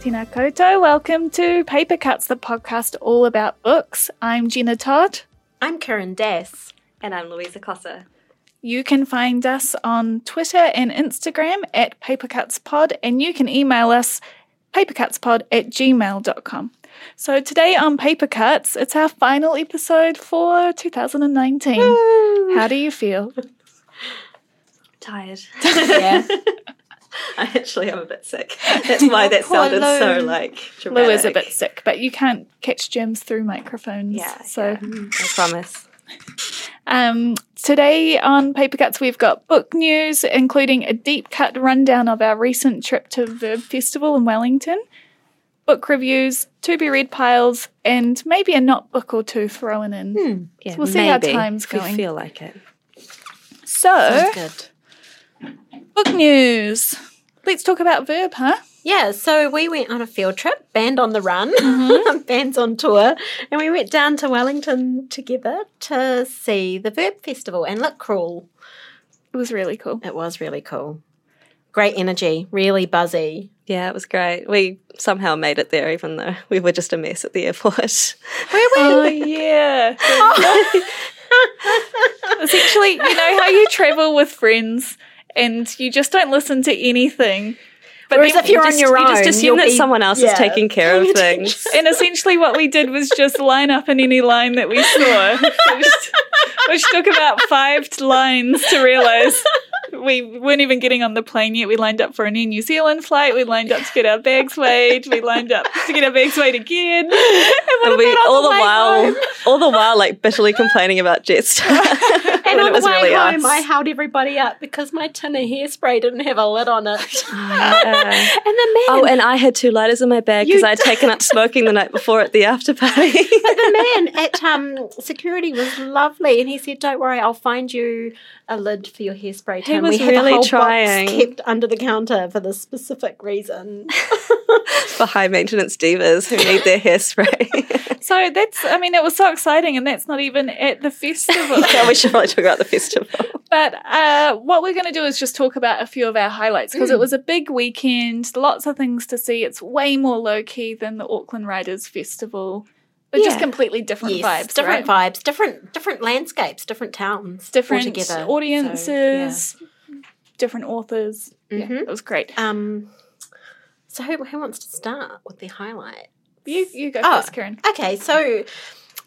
Tēnā koutou, welcome to Paper Cuts, the podcast all about books. I'm Jenna Todd. I'm Kiran Dass. And I'm Louisa Kasza. You can find us on Twitter and Instagram at papercutspod, and you can email us papercutspod at gmail.com. So today on Paper Cuts, it's our final episode for 2019. Woo! How do you feel? Tired. yeah. I actually am a bit sick. That's why that sounded so Lou. like Lou dramatic. is a bit sick, but you can't catch germs through microphones. Yeah. So yeah, I promise. Um, today on Paper Cuts, we've got book news, including a deep cut rundown of our recent trip to Verb Festival in Wellington, book reviews, to be read piles, and maybe a not book or two thrown in. Yeah, we'll see how maybe, time's if we feel like it. So, good. Book news. Let's talk about Verb, huh? Yeah, so we went on a field trip, band on the run, Mm-hmm. bands on tour, and we went down to Wellington together to see the Verb Festival and Lit Crawl. It was really cool. It was really cool. Great energy, really buzzy. Yeah, it was great. We somehow made it there, even though we were just a mess at the airport. Where were we? Oh, yeah. Essentially, you know how you travel with friends and you just don't listen to anything. But Whereas if you're you on just- your you just assume that be- someone else yeah, is taking care of things. And essentially, what we did was just line up in any line that we saw, which, which took about five lines to realize we weren't even getting on the plane yet. We lined up for a Air New Zealand flight. We lined up to get our bags weighed. We lined up to get our bags weighed again. And And we all the while, all the while, like bitterly complaining about Jetstar. And on the way really home, us. I held everybody up because my tin of hairspray didn't have a lid on it. And the man, Oh, and I had two lighters in my bag because I'd taken up smoking the night before at the after party. but the man at um, security was lovely, and he said, "Don't worry, I'll find you a lid for your hairspray." Tin. was we had really a whole trying. box kept under the counter for this specific reason. for high maintenance divas who need their hairspray. So that's, I mean, it was so exciting, and that's not even at the festival. yeah, we should probably talk about the festival. But uh, what we're going to do is just talk about a few of our highlights because it Mm. was a big weekend, lots of things to see. It's way more low key than the Auckland Writers Festival, but just completely different yes, vibes, different right? vibes, different different landscapes, different towns, different altogether. audiences, different authors. Yeah, Mhm. it was great. Um, so who, who wants to start with the highlight? You you go Oh. first, Kiran. Okay, so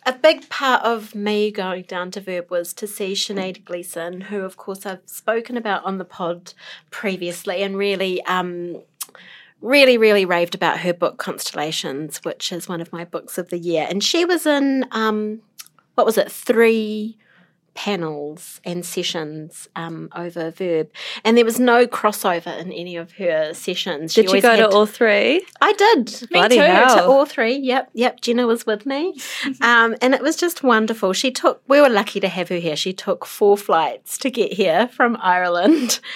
a big part of me going down to Verb was to see Sinead Gleeson, who, of course, I've spoken about on the pod previously, and really, um, really, really raved about her book Constellations, which is one of my books of the year. And she was in, um, what was it, three panels and sessions um, over Verb, and there was no crossover in any of her sessions. She Did you go to all three? I did. Bloody too. hell. To all three. Yep, yep. Jenna was with me. Um, and it was just wonderful. She took, we were lucky to have her here. She took four flights to get here from Ireland.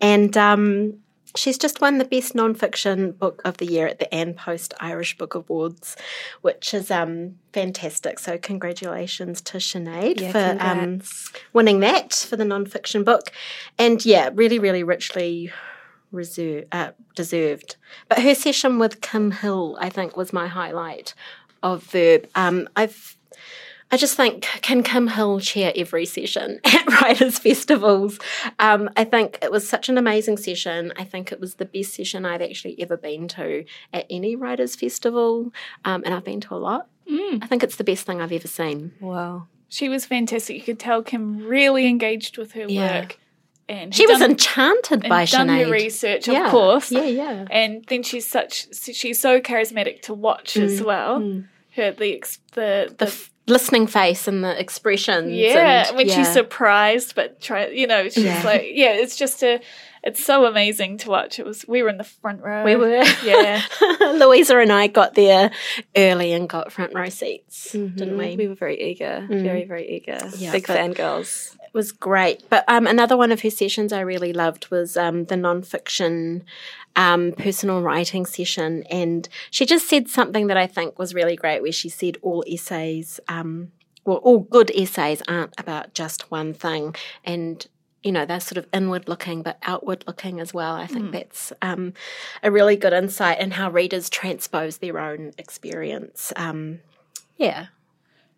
And um, she's just won the best nonfiction book of the year at the An Post Irish Book Awards, which is um, fantastic. So, congratulations to Sinead Yeah, for um, winning that for the nonfiction book. And yeah, really, really richly reserve, uh, deserved. But her session with Kim Hill, I think, was my highlight of Verb. Um, I've I just think can Kim Hill chair every session at writers' festivals? Um, I think it was such an amazing session. I think it was the best session I've actually ever been to at any writers' festival, um, and I've been to a lot. I think it's the best thing I've ever seen. Wow. She was fantastic. You could tell Kim really engaged with her Yeah. work. And She had was done- enchanted and by done Sinead. her research, yeah. of course. Yeah, yeah. And then she's such she's so charismatic to watch as Mm, well. Her the the The the f- listening face and the expressions. yeah and, when yeah. she's surprised but try you know she's Yeah. like yeah it's just a it's so amazing to watch. It was we were in the front row. We were. Yeah. Louisa and I got there early and got front row seats, didn't we? Mm-hmm. We were very eager, very, very eager. Yeah, Big fan fangirls. Was great. But um, another one of her sessions I really loved was um, the nonfiction um, personal writing session. And she just said something that I think was really great, where she said all essays, um, well, all good essays aren't about just one thing. And you know, they're sort of inward looking, but outward looking as well. I think that's um, a really good insight in how readers transpose their own experience. Um, yeah,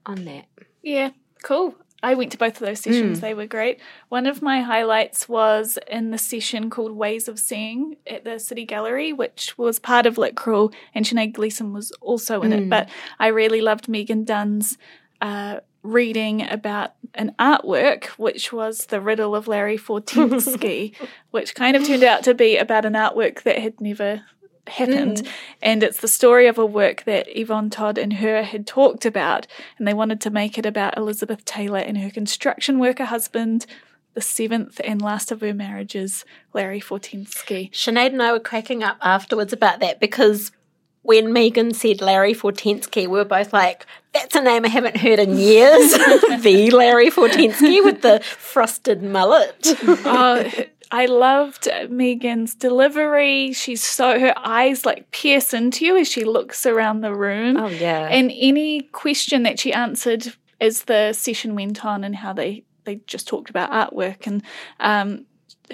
on that. Yeah, cool. I went to both of those sessions. They were great. One of my highlights was in the session called Ways of Seeing at the City Gallery, which was part of Lit Crawl, and Sinead Gleeson was also in it. But I really loved Megan Dunn's uh, reading about an artwork, which was The Riddle of Larry Fortensky, which kind of turned out to be about an artwork that had never happened. Mm. And it's the story of a work that Yvonne Todd and her had talked about, and they wanted to make it about Elizabeth Taylor and her construction worker husband, the seventh and last of her marriages, Larry Fortensky. Sinead and I were cracking up afterwards about that because when Megan said Larry Fortensky, we were both like, that's a name I haven't heard in years. the Larry Fortensky with the frosted mullet. oh, I loved Megan's delivery. She's so her eyes like pierce into you as she looks around the room. Oh, yeah. And any question that she answered as the session went on and how they they just talked about artwork and um,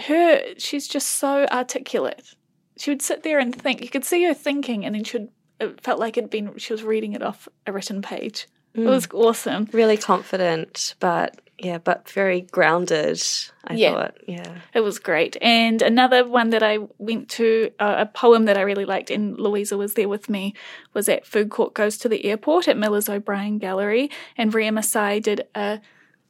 her she's just so articulate. She would sit there and think. You could see her thinking, and then she would. It felt like it'd been. She was reading it off a written page. It was awesome. really confident, but yeah, but very grounded. I Yeah. thought, yeah. It was great. And another one that I went to, uh, a poem that I really liked, and Louisa was there with me, was at Food Court Goes to the Airport at Miller's O'Brien Gallery. And Ria Masae did a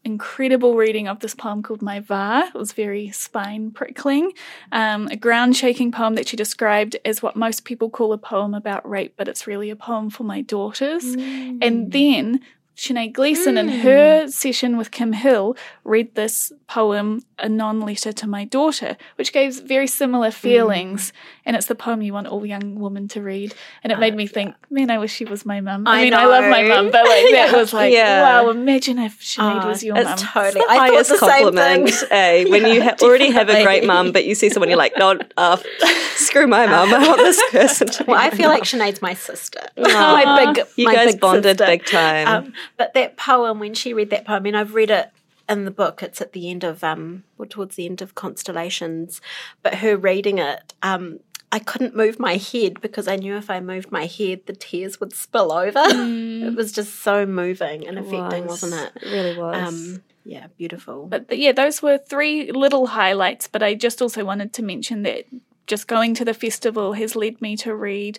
incredible reading of this poem called My Va. It was very spine prickling. Um, a ground shaking poem that she described as what most people call a poem about rape, but it's really a poem for my daughters. And then Sinead Gleeson in her session with Kim Hill read this poem, A Non Letter to My Daughter, which gave very similar feelings. And it's the poem you want all young women to read. And it made me think, man, I wish she was my mum. I, I mean, I love my mum, but like that was like, Yeah. wow, imagine if Sinead Oh, was your it's mum. totally. I thought Highest the same compliment, thing. eh? When you Yeah, ha- already have a great mum, but you see someone, you're like, no, uh, screw my mum. I want this person to be Well, I feel mum. like Sinead's my sister. my big, You my guys big bonded sister. big time. Um, but that poem, when she read that poem, and I've read it in the book. It's at the end of, um, or towards the end of Constellations. But her reading it, um, I couldn't move my head because I knew if I moved my head, the tears would spill over. It was just so moving and affecting, Was. wasn't it? It really was. Um, yeah, beautiful. But yeah, those were three little highlights. But I just also wanted to mention that just going to the festival has led me to read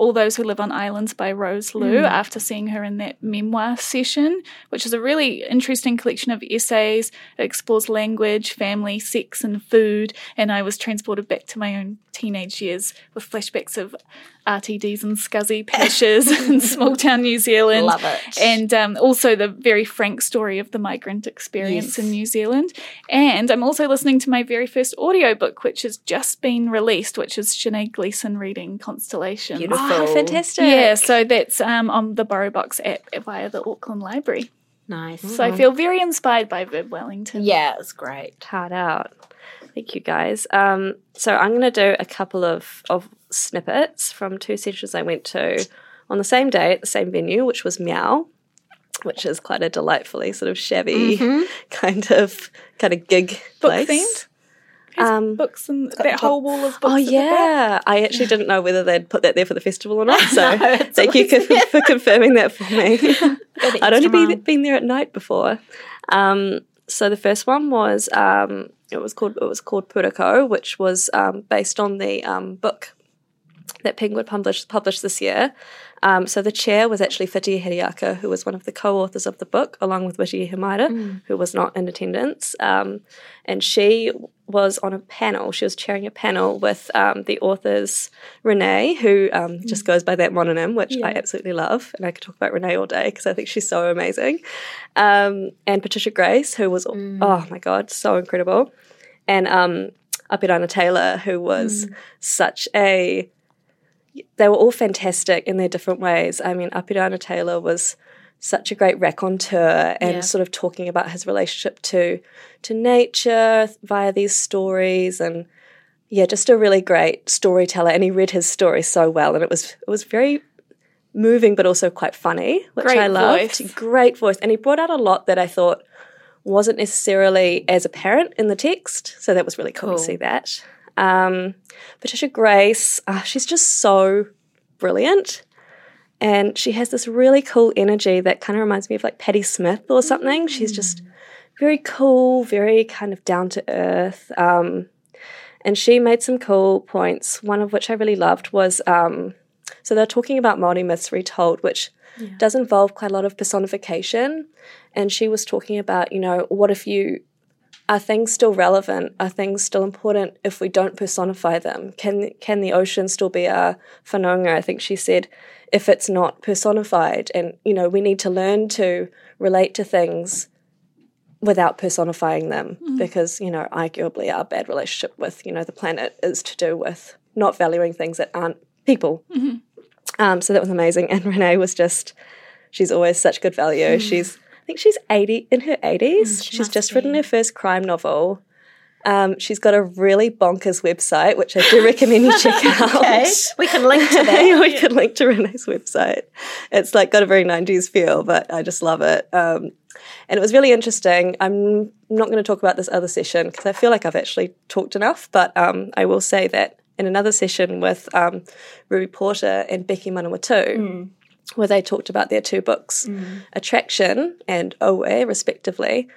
All Those Who Live on Islands by Rose Lu hmm. after seeing her in that memoir session, which is a really interesting collection of essays. It explores language, family, sex, and food. And I was transported back to my own teenage years with flashbacks of RTDs and scuzzy pashes in small town New Zealand. Love it. And um, also the very frank story of the migrant experience in New Zealand. And I'm also listening to my very first audiobook, which has just been released, which is Sinead Gleeson reading Constellation. Beautiful. oh, fantastic. Yeah, so that's um, on the BorrowBox app via the Auckland Library. nice. So I feel very inspired by Verb Wellington. yeah, it's great. hard out. Thank you guys. Um, so I'm going to do a couple of, of snippets from two sessions I went to on the same day at the same venue, which was Meow, which is quite a delightfully sort of shabby kind of kind of gig Book place. themed? Um, books and that whole wall of books. Oh at the back. yeah, I actually didn't know whether they'd put that there for the festival or not. So No, thank you for, confirming that for me. I'd only been, been there at night before. Um, so the first one was um, it was called it was called Pūrākau, which was um, based on the um, book that Penguin published published this year. Um, so the chair was actually Fitiya Hiriaka, who was one of the co-authors of the book, along with Witi Ihimaera, who was not in attendance. Um, and she was on a panel. She was chairing a panel with um, the authors Renee, who um, just goes by that mononym, which I absolutely love, and I could talk about Renee all day because I think she's so amazing. Um, and Patricia Grace, who was oh my god, so incredible, and um, Apirana Taylor, who was such a they were all fantastic in their different ways. I mean, Apirana Taylor was such a great raconteur and Yeah. sort of talking about his relationship to to nature via these stories and yeah, just a really great storyteller and he read his story so well and it was it was very moving but also quite funny, which Great I loved. voice. Great voice. And he brought out a lot that I thought wasn't necessarily as apparent in the text. So that was really cool, Cool. to see that. Um, Patricia Grace, uh, she's just so brilliant. And she has this really cool energy that kind of reminds me of like Patti Smith or something. She's just very cool, very kind of down to earth. Um, and she made some cool points. One of which I really loved was um, so they're talking about Māori myths retold, which does involve quite a lot of personification. And she was talking about, you know, what if you are things still relevant? Are things still important if we don't personify them? Can can the ocean still be a whanaunga? I think she said, if it's not personified, and you know, we need to learn to relate to things without personifying them, mm-hmm. because you know, arguably our bad relationship with you know the planet is to do with not valuing things that aren't people. Mm-hmm. Um, so that was amazing, and Renee was just. She's always such good value. Mm-hmm. She's, I think she's 80 in her 80s. she's must just written her first crime novel. Um, she's got a really bonkers website, which I do recommend you check out. Okay, we can link to that. we can link to Renee's website. It's like got a very 90s feel, but I just love it. Um, and it was really interesting. I'm not going to talk about this other session because I feel like I've actually talked enough, but um, I will say that in another session with um, Ruby Porter and Becky Manawatu, where they talked about their two books, Attraction and Auē, respectively,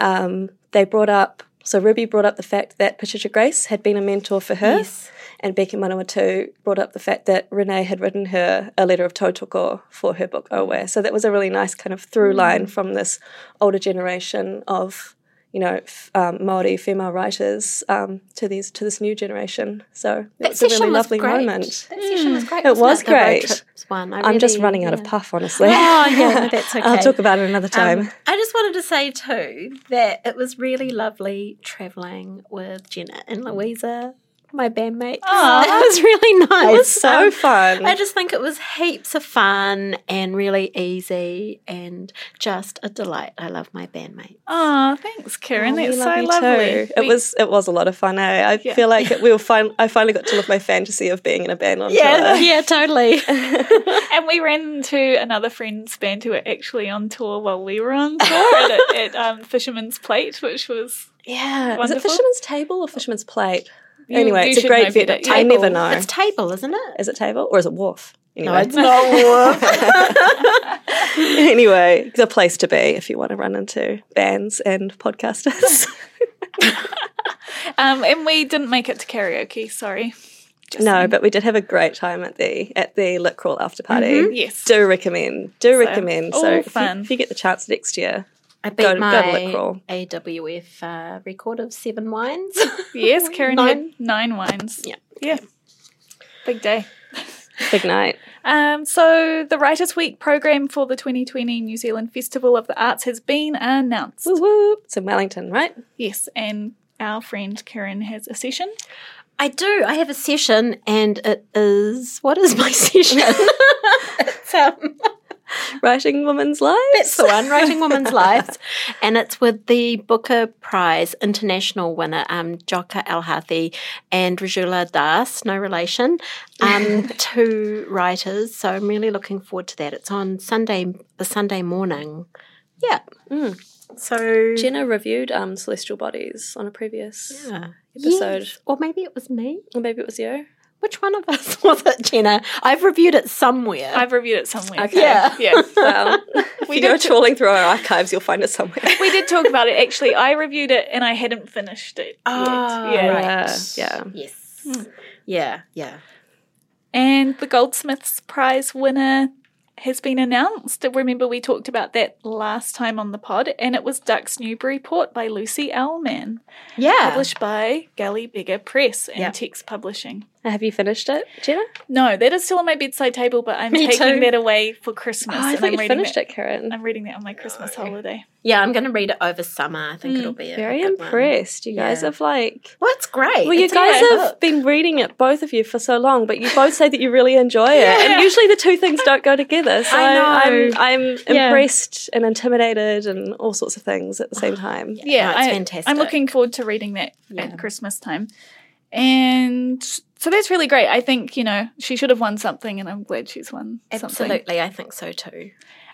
um, they brought up, so Ruby brought up the fact that Patricia Grace had been a mentor for her, Yes. and Becky Manawatu brought up the fact that Renee had written her a letter of tautoko for her book Auē. So that was a really nice kind of through line from this older generation of, you know, f- um, Maori female writers um, to these to this new generation. So it That was a really lovely great. moment. That session was great. It The road great. one. I I'm just running out of puff, honestly. Oh yeah, no, that's okay. I'll talk about it another time. Um, I just wanted to say too that it was really lovely traveling with Jenna and Louisa, my bandmates. Aw. It was really nice. it was so Um, fun. I just think it was heaps of fun and really easy and just a delight. I love my bandmates. Oh, thanks, Kiran. Oh, That's love so you lovely. Too. It We- was it was a lot of fun. Eh? I Yeah. feel like we were fin- I finally got to live my fantasy of being in a band on Yeah, tour. yeah, totally. and we ran into another friend's band who were actually on tour while we were on tour at, at um, Fisherman's Plate, which was Yeah, is it Wonderful. Fisherman's Table or Fisherman's Plate? You- anyway, you it's a great know vid- better. I Table. never know. It's table, isn't it? is it table or is it wharf? No, Anyway, it's not Wolf. anyway, it's a place to be if you want to run into bands and podcasters. um, and we didn't make it to karaoke. Sorry. Just no, saying. but we did have a great time at the at the lit crawl after party. yes. Do recommend. Do recommend. all So if you, fun. if you get the chance next year, I beat Go to- go my AWF uh, record of seven wines. Yes, Kiran Nine. had nine wines. Yeah. Yeah. Big day. big night. Um, so the Writers' Week program for the 2020 New Zealand Festival of the Arts has been announced. Woo woo. It's in Wellington, right? Yes, and our friend Kiran has a session. I do. I have a session, and it is what is my session? it's um, Writing Women's Lives. that's the one, writing women's lives, and it's with the Booker Prize international winner, um, Jokha Alharthi and Rajula Das, no relation, um, two writers. So I'm really looking forward to that. It's on Sunday, the Sunday morning. Yeah, So Jenna reviewed um, Celestial Bodies on a previous yeah. episode. Yes. Or maybe it was me. Or maybe it was you. Which one of us was it, Jenna? I've reviewed it somewhere. I've reviewed it somewhere. Okay. Yeah. Yeah. Well, if We you go did- trawling through our archives, you'll find it somewhere. We did talk about it actually. I reviewed it and I hadn't finished it. Ah, yet. Yeah. right. Yeah, yeah. Yes. Yeah, yeah. And the Goldsmiths Prize winner has been announced. Remember, we talked about that last time on the pod, and it was Duck's Newburyport by Lucy Ellmann, Yeah. published by Galley Beggar Press and Yeah. Text Publishing. Have you finished it, Jenna? No, that is still on my bedside table, but I'm Me taking too. that away for Christmas. Oh, I and thought you finished that, it, Kiran. I'm reading that on my Christmas holiday. Yeah, I'm going to read it over summer. I think hmm, it'll be a Very good one. impressed. You guys Yeah. have like. Well, it's great. Well, you It's a guys have book. been reading it, both of you, for so long, but you both say that you really enjoy it, and usually the two things don't go together. So I know. I'm, I'm Yeah. impressed and intimidated and all sorts of things at the same time. Yeah, No, it's I, fantastic. I'm looking forward to reading that Yeah. at Christmas time. And so that's really great. I think, you know, she should have won something, and I'm glad she's won something. Absolutely, I think so too.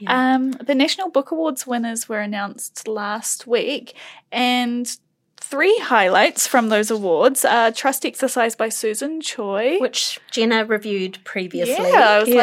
Um, the National Book Awards winners were announced last week, and three highlights from those awards are Trust Exercise by Susan Choi. Which Jenna reviewed previously. Yeah, I was Yeah.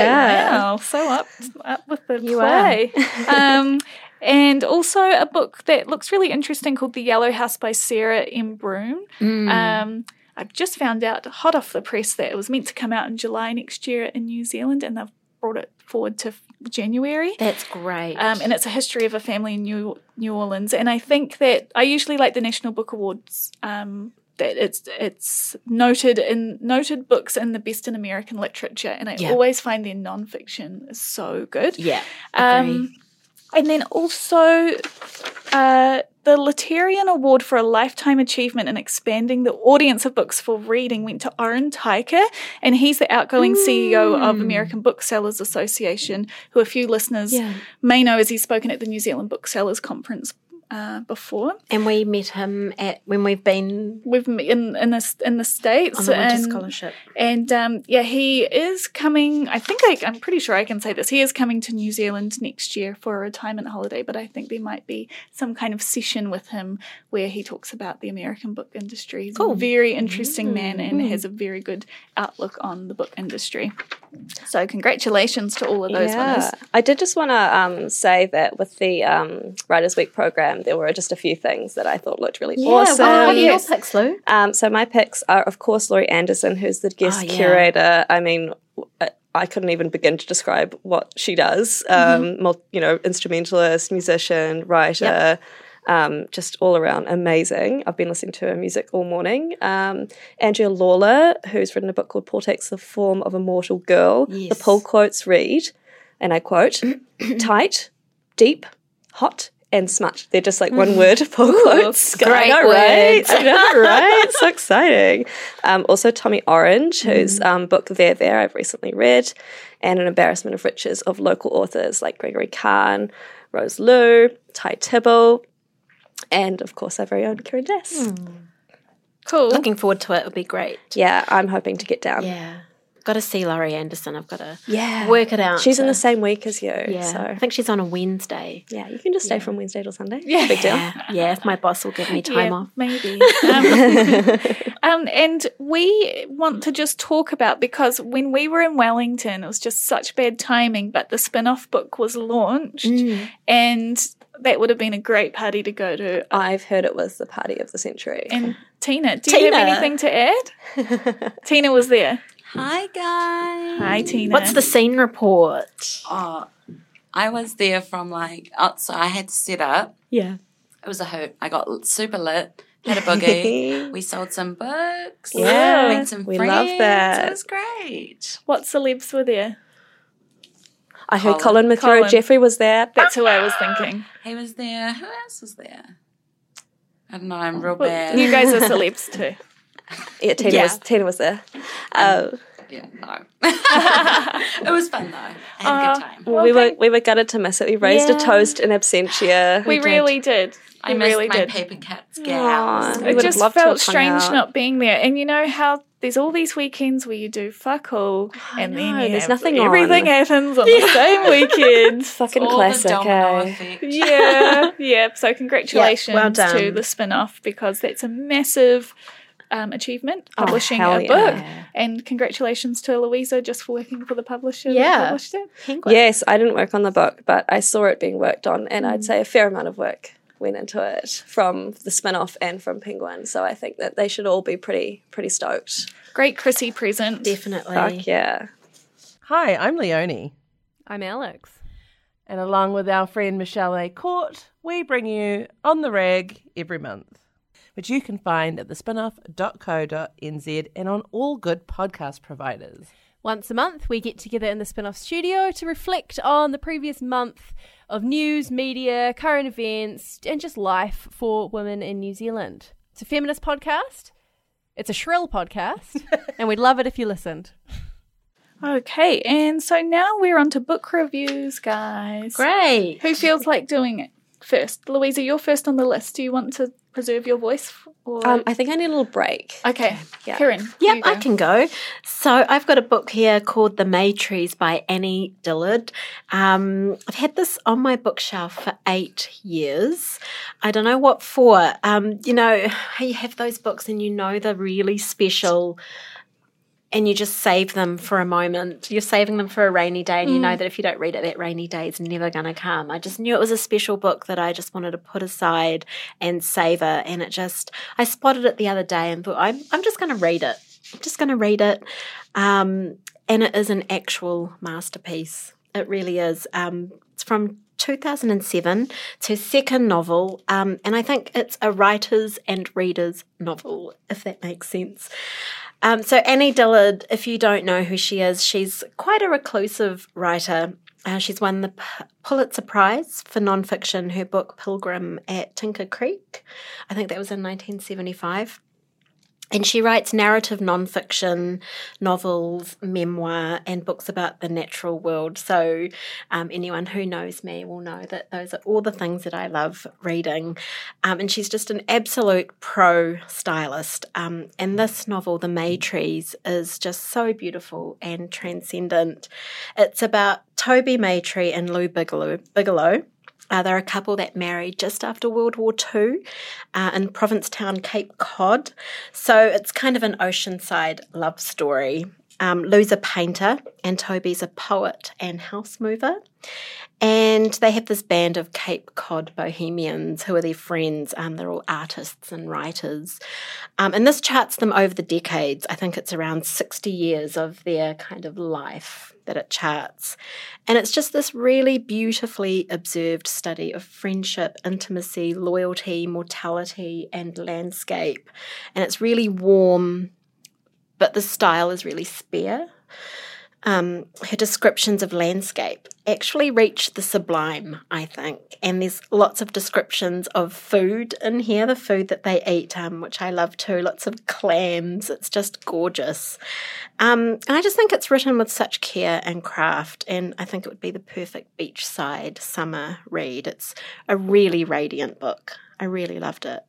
like, wow, so up, up with the You play. um, and also a book that looks really interesting called The Yellow House by Sarah M. Broom. Mm. Um, I've just found out, hot off the press, that it was meant to come out in July next year in New Zealand, and they've brought it forward to January. That's great. Um, and it's a history of a family in New New Orleans. And I think that I usually like the National Book Awards. Um, that it's it's noted in noted books in the best in American literature, and I Yeah. always find their nonfiction is so good. yeah. Um, and then also uh, the Literarian Award for a Lifetime Achievement in Expanding the Audience of Books for Reading went to Oren Teicher, and he's the outgoing CEO of American Booksellers Association, who a few listeners Yeah. may know as he's spoken at the New Zealand Booksellers Conference uh, before. and we met him at when we've been We've in in the in the states on the winter and scholarship. and um, yeah, he is coming. I think I, I'm pretty sure I can say this. He is coming to New Zealand next year for a retirement holiday, but I think there might be some kind of session with him where he talks about the American book industry. He's Cool. a very interesting man and has a very good outlook on the book industry. So, congratulations to all of those winners. I did just want to um, say that with the um, Writers Week program, there were just a few things that I thought looked really awesome. What are your picks, Lou? Um, so my picks are, of course, Laurie Anderson, who's the guest Oh, yeah. curator. I mean, I couldn't even begin to describe what she does. Um, mul- you know, instrumentalist, musician, writer. Um, just all around amazing. I've been listening to her music all morning. Um, Andrea Lawlor, who's written a book called Paul Takes, the Form of a Mortal Girl. Yes. The pull quotes read, and I quote, tight, deep, hot, and smut. They're just like one word pull quotes. great I know, right? I know, right? so exciting. Um, also, Tommy Orange, whose um, book There There I've recently read, and An Embarrassment of Riches of local authors like Gregory Kan, Rose Lu, Tayi Tibble, and of course our very own Kiran Dass. Hmm. Cool. Looking forward to it. It'll be great. Yeah, I'm hoping to get down. Yeah. Got to see Laurie Anderson. I've got to Yeah. work it out. She's in the same week as you. Yeah. So I think she's on a Wednesday. yeah, you can just stay from Wednesday till Sunday. Yeah. Big deal. Yeah. yeah, if my boss will give me time yeah, off. Maybe. Um, um, and we want to just talk about because when we were in Wellington, it was just such bad timing, but the spin off book was launched Mm. and that would have been a great party to go to. I've heard it was the party of the century. And Tina, do you have anything to add? Tina was there. Hi guys. Hi, Tina. What's the scene report? Oh, I was there from like outside. I had to set up. yeah. It was a hoot. I got super lit. Had a boogie. we sold some books. Yeah, Made some we friends. love that. It was great. what celebs were there? I heard Colin. Colin Mathura-Jeffree was there. That's who I was thinking. He was there. Who else was there? I don't know. I'm real Well, bad. you guys are celebs too. Yeah, Tina Yeah. was Tina was there. Um, Yeah, no. it was fun though. I had a good time. Well, we were we were gutted to miss it. We raised Yeah. a toast in absentia. we really did. I we missed really my did. Paper Cuts Aw. gals. We It just felt strange out. not being there. And you know how there's all these weekends where you do fuck all, and then know, you there's have- nothing everything on. happens on the same weekend. Fucking All classic. the domino eh? yeah, yeah. So congratulations well to the spin-off because that's a massive um, achievement Oh, publishing hell a yeah. book. And congratulations to Louisa just for working for the publisher Yeah. that published it. Penguin. Yes, I didn't work on the book, but I saw it being worked on, and Mm. I'd say a fair amount of work went into it from the spin off and from Penguin. So I think that they should all be pretty pretty stoked. Great Chrissy present. Definitely. Fuck yeah. Hi, I'm Leonie. I'm Alex. And along with our friend Michelle A'Court, we bring you On the Rag every month, which you can find at thespinoff.co.nz and on all good podcast providers. Once a month, we get together in the spin off studio to reflect on the previous month of news, media, current events, and just life for women in New Zealand. It's a feminist podcast. It's a shrill podcast, and we'd love it if you listened. Okay, and so now we're on to book reviews, guys. Great. Who feels like doing it first? Louisa, you're first on the list. Do you want to preserve your voice? Or... Um, I think I need a little break. okay, Yeah. Karen. Yep, I can go. So I've got a book here called The Maytrees by Annie Dillard. Um, I've had this on my bookshelf for eight years. I don't know what for. Um, you know, you have those books and you know they're really special and you just save them for a moment. You're saving them for a rainy day, and you know that if you don't read it, that rainy day is never going to come. I just knew it was a special book that I just wanted to put aside and savor. And it just, I spotted it the other day and thought, I'm, I'm just going to read it. I'm just going to read it. Um, and it is an actual masterpiece. It really is. Um, it's from 2007. It's her second novel, um, and I think it's a writer's and reader's novel, if that makes sense. Um, so Annie Dillard, if you don't know who she is, she's quite a reclusive writer. Uh, she's won the P- Pulitzer Prize for nonfiction. Her book Pilgrim at Tinker Creek, I think that was in 1975. And she writes narrative nonfiction novels, memoir, and books about the natural world. So, um, anyone who knows me will know that those are all the things that I love reading. Um, and she's just an absolute pro stylist. Um, and this novel, The Maytrees, is just so beautiful and transcendent. It's about Toby Maytree and Lou Bigelow. Bigelow. Uh, they're a couple that married just after World War II uh, in Provincetown, Cape Cod. So it's kind of an oceanside love story. Um, Lou's a painter and Toby's a poet and house mover. And they have this band of Cape Cod bohemians who are their friends. Um, they're all artists and writers. Um, and this charts them over the decades. I think it's around 60 years of their kind of life that it charts. And it's just this really beautifully observed study of friendship, intimacy, loyalty, mortality, and landscape. And it's really warm, but the style is really spare. Um, her descriptions of landscape actually reach the sublime, I think. And there's lots of descriptions of food in here, the food that they eat, um, which I love too. Lots of clams. It's just gorgeous. Um, and I just think it's written with such care and craft. And I think it would be the perfect beachside summer read. It's a really radiant book. I really loved it.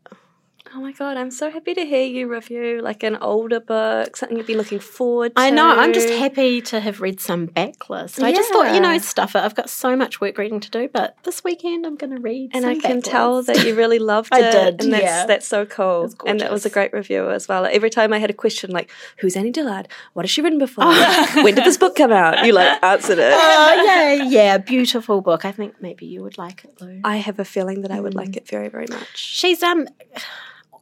Oh my god, I'm so happy to hear you review like an older book, something you've been looking forward to. I know. I'm just happy to have read some backlist. I just thought, you know, Yeah. stuff it. I've got so much work reading to do, but this weekend I'm going to read. And I can tell that you really loved I it. did, and that's yeah. that's so cool. and that was a great review as well. Every time I had a question like, "Who's Annie Dillard? What has she written before? when did this book come out?" You like answered it. Oh yeah, yeah, beautiful book. I think maybe you would like it, Lou. I have a feeling that I would Mm. like it very, very much. She's um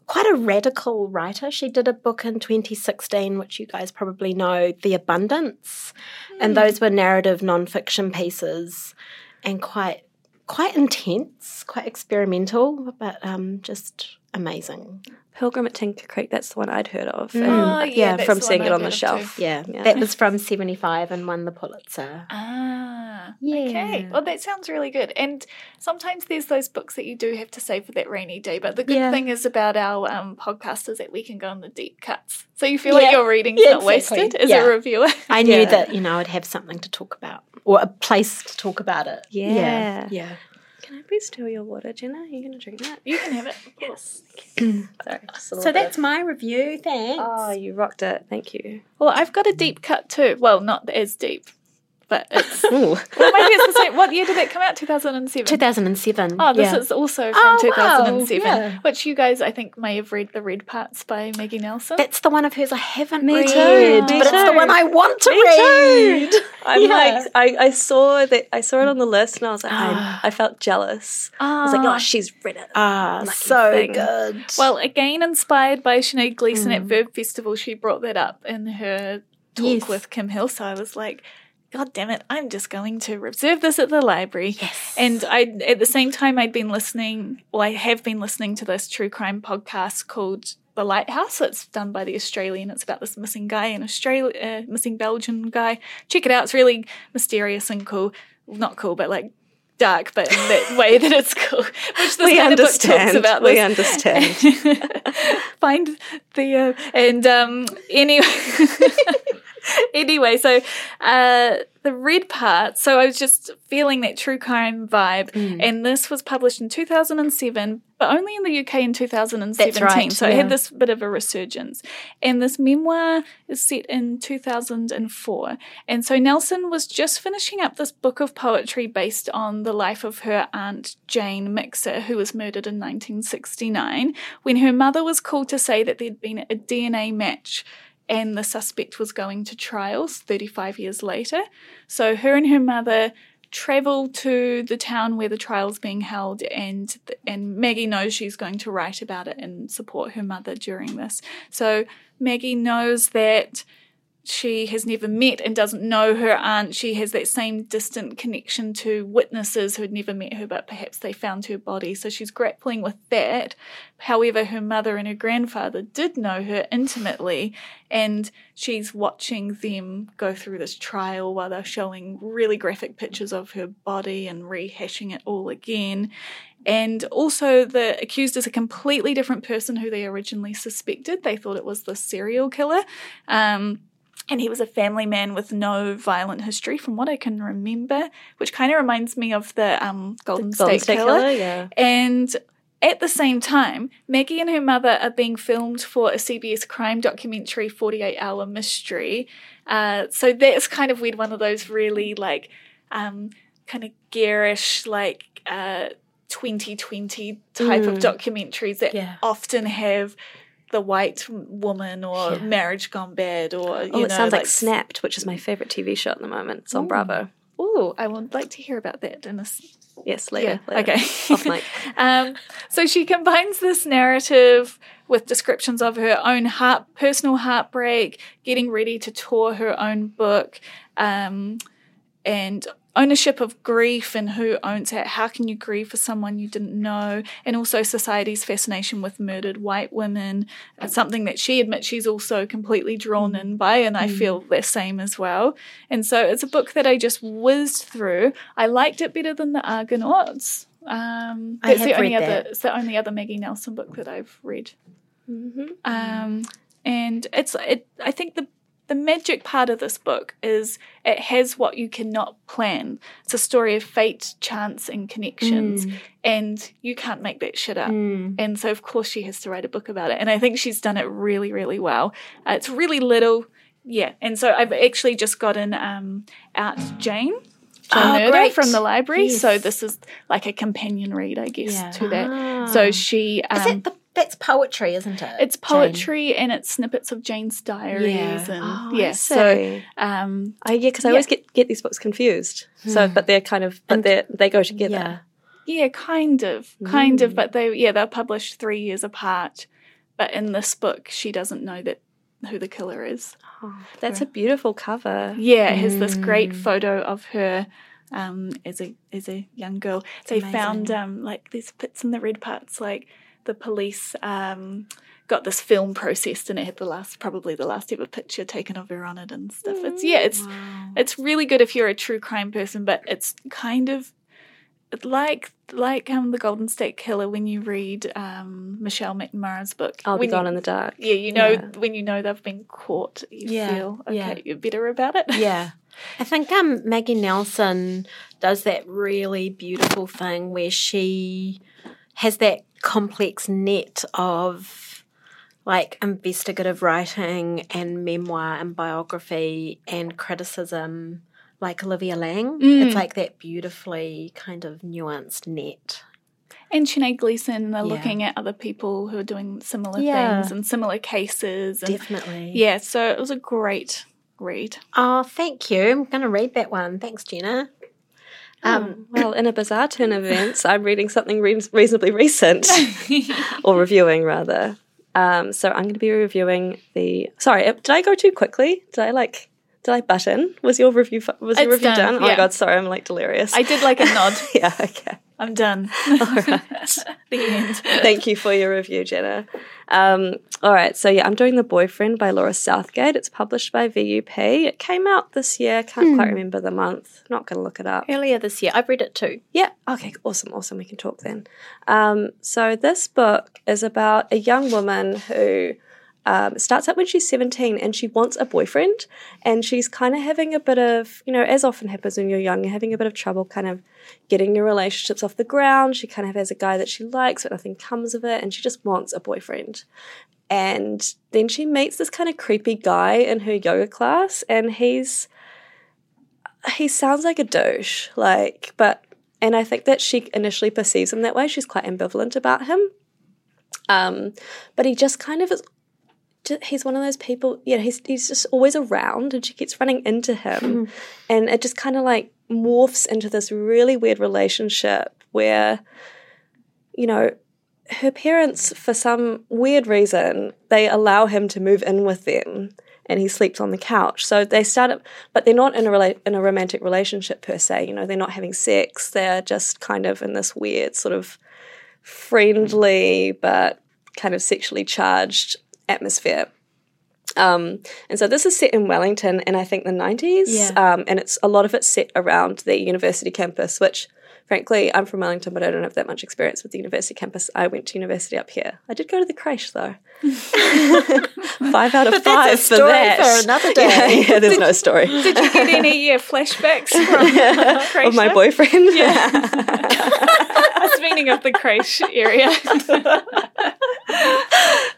quite a radical writer. She did a book in 2016, which you guys probably know, The Abundance, and those were narrative nonfiction pieces, and quite quite intense, quite experimental, but um, just amazing. Pilgrim at Tinker Creek, that's the one I'd heard of. Mm. and Oh, yeah, from seeing it on the shelf. Yeah, Yeah. that was from 75 and won the Pulitzer. Ah, Yeah. okay. Well, that sounds really good. And sometimes there's those books that you do have to save for that rainy day. But the good Yeah. thing is about our um, podcast is that we can go on the deep cuts. So you feel Yeah. like your reading's Yeah, not exactly. wasted as Yeah. a reviewer. I knew Yeah. that, you know, I'd have something to talk about or a place to talk about it. Yeah. Yeah. Can I please steal your water, Jenna? Are you going to drink that? you can have it. Yes. Sorry. So bit. that's my review. Thanks. Oh, you rocked it. Thank you. Well, I've got a deep cut too. Well, not as deep, but it's. Ooh. well, maybe it's the same. What year did it come out? 2007. 2007. Oh, this yeah. is also from Oh, wow. 2007, Yeah. which you guys, I think, may have read The Red Parts by Maggie Nelson. That's the one of hers I haven't Me read, too, but me it's the one I want to Me read. too. I'm Yeah. like, I, I saw that I saw it on the list, and I was like, I, I felt jealous. I was like, Ah. oh, she's read it. Ah, Lucky so thing. good. Well, again, inspired by Sinead Gleeson Mm. at Verb Festival, she brought that up in her talk Yes. with Kim Hill. So I was like, God damn it, I'm just going to reserve this at the library. Yes. And I, at the same time, I'd been listening, well, I have been listening to this true crime podcast called The Lighthouse. It's done by the Australian. It's about this missing guy in Australia, uh, missing Belgian guy. Check it out. It's really mysterious and cool. Not cool, but like dark, but in that way that it's cool. Which this We kind of book talks understand. about. We understand. Find the uh, and um anyway anyway so uh the red part so i was just feeling that true crime vibe Mm. and this was published in 2007 but only in the uk in 2017 That's right, so it had this bit of a resurgence. And this memoir is set in 2004 and so nelson was just finishing up this book of poetry based on the life of her aunt jane mixer who was murdered in 1969 when her mother was called to say that there'd been a dna match and the suspect was going to trials 35 years later. So her and her mother travel to the town where the trial's being held and and Maggie knows she's going to write about it and support her mother during this. So Maggie knows that she has never met and doesn't know her aunt. She has that same distant connection to witnesses who had never met her, but perhaps they found her body. So she's grappling with that. However, her mother and her grandfather did know her intimately, and she's watching them go through this trial while they're showing really graphic pictures of her body and rehashing it all again. And also, the accused is a completely different person who they originally suspected. They thought it was the serial killer. Um, and he was a family man with no violent history, from what I can remember, which kind of reminds me of the um, Golden, Golden State, State Killer. Killer, yeah. And at the same time, Maggie and her mother are being filmed for a CBS crime documentary, 48 Hour Mystery. Uh, so that's kind of weird, one of those really like um, kind of garish, like uh, 2020 type of documentaries that Yeah. often have the white woman or Yeah. marriage gone bad or you Oh, it know, sounds like Snapped, which is my favorite TV show at the moment. It's on Bravo. Oh, I would like to hear about that in a Yes, later. yeah, later. okay. Off mic. um, so she combines this narrative with descriptions of her own heart, personal heartbreak, getting ready to tour her own book, um, and ownership of grief and who owns it. How can you grieve for someone you didn't know? And also society's fascination with murdered white women. It's something that she admits she's also completely drawn in by, and I feel the same as well. And so it's a book that I just whizzed through. I liked it better than the Argonauts. Um, I that's have the only read other. that. It's the only other Maggie Nelson book that I've read. Mm-hmm. Um, and it's it. I think the the magic part of this book is it has what you cannot plan. It's a story of fate, chance, and connections, and you can't make that shit up. And so, of course, she has to write a book about it. And I think she's done it really, really well. Uh, it's really little, yeah. And so I've actually just gotten um, out Jane. Jane Oh, from the library. Yes. So this is like a companion read, I guess, Yeah. to that. So she um, Is it the, that's poetry, isn't it? it's Jane? poetry and it's snippets of Jane's diaries Yeah. and Oh, yeah. I So um I yeah, because I Yeah. always get get these books confused. So, but they're kind of, but they they go together. Yeah. yeah, kind of, kind of, but they yeah they're published three years apart. But in this book, she doesn't know that who the killer is. Oh, that's a beautiful cover. Yeah, it has this great photo of her um, as a as a young girl. they found um, like these bits in the red parts, like the police um, got this film processed and it had the last probably the last ever picture taken of her on it and stuff. It's yeah, it's it's really good if you're a true crime person, but it's kind of like like um the Golden State Killer when you read um Michelle McNamara's book. I'll be gone you- in the dark. Yeah, you know Yeah. when you know they've been caught, you Yeah, feel okay, yeah. you're better about it. Yeah. I think um Maggie Nelson does that really beautiful thing where she has that complex net of like investigative writing and memoir and biography and criticism like Olivia Laing. It's mm. like that beautifully kind of nuanced net. And Sinead Gleeson, they're Yeah. looking at other people who are doing similar Yeah. things and similar cases. And Definitely. yeah, so it was a great read. Oh, thank you. I'm going to read that one. Thanks, Jenna. Um, Well, in a bizarre turn of events, I'm reading something re- reasonably recent, or reviewing rather. Um, so I'm going to be reviewing the. Sorry, uh, did I go too quickly? Did I like? Did I button? Was your review? Was your It's review done, done? Oh my god, sorry, I'm like delirious. I did like a nod. yeah, okay. I'm done. All right. the end. Thank you for your review, Jenna. Um, all right, so yeah, I'm doing The Boyfriend by Laura Southgate. It's published by VUP. It came out this year. Can't quite remember the month. Not going to look it up. earlier this year, I've read it too. Yeah. Okay. Awesome. Awesome. We can talk then. Um, so this book is about a young woman who um, starts out when she's 17 and she wants a boyfriend and she's kind of having a bit of, you know, as often happens when you're young, you're having a bit of trouble kind of getting your relationships off the ground. She kind of has a guy that she likes, but nothing comes of it and she just wants a boyfriend. And then she meets this kind of creepy guy in her yoga class and he's he sounds like a douche, like, but and I think that she initially perceives him that way. She's quite ambivalent about him. Um, but he just kind of is. He's one of those people, yeah. He's he's just always around, and she keeps running into him, hmm. and it just kind of like morphs into this really weird relationship where, you know, her parents, for some weird reason, they allow him to move in with them, and he sleeps on the couch. So they start, up, but they're not in a rela- in a romantic relationship per se. You know, they're not having sex. They're just kind of in this weird sort of friendly but kind of sexually charged atmosphere. Um, and so this is set in Wellington in I think the 90s. Yeah. Um, and it's a lot of it's set around the university campus, which frankly, I'm from Wellington, but I don't have that much experience with the university campus. I went to university up here. I did go to the creche though. five out of But five for that. for another Yeah, day. yeah, there's no story. Did you get any uh, flashbacks from of my boyfriend. I was meaning of the creche area.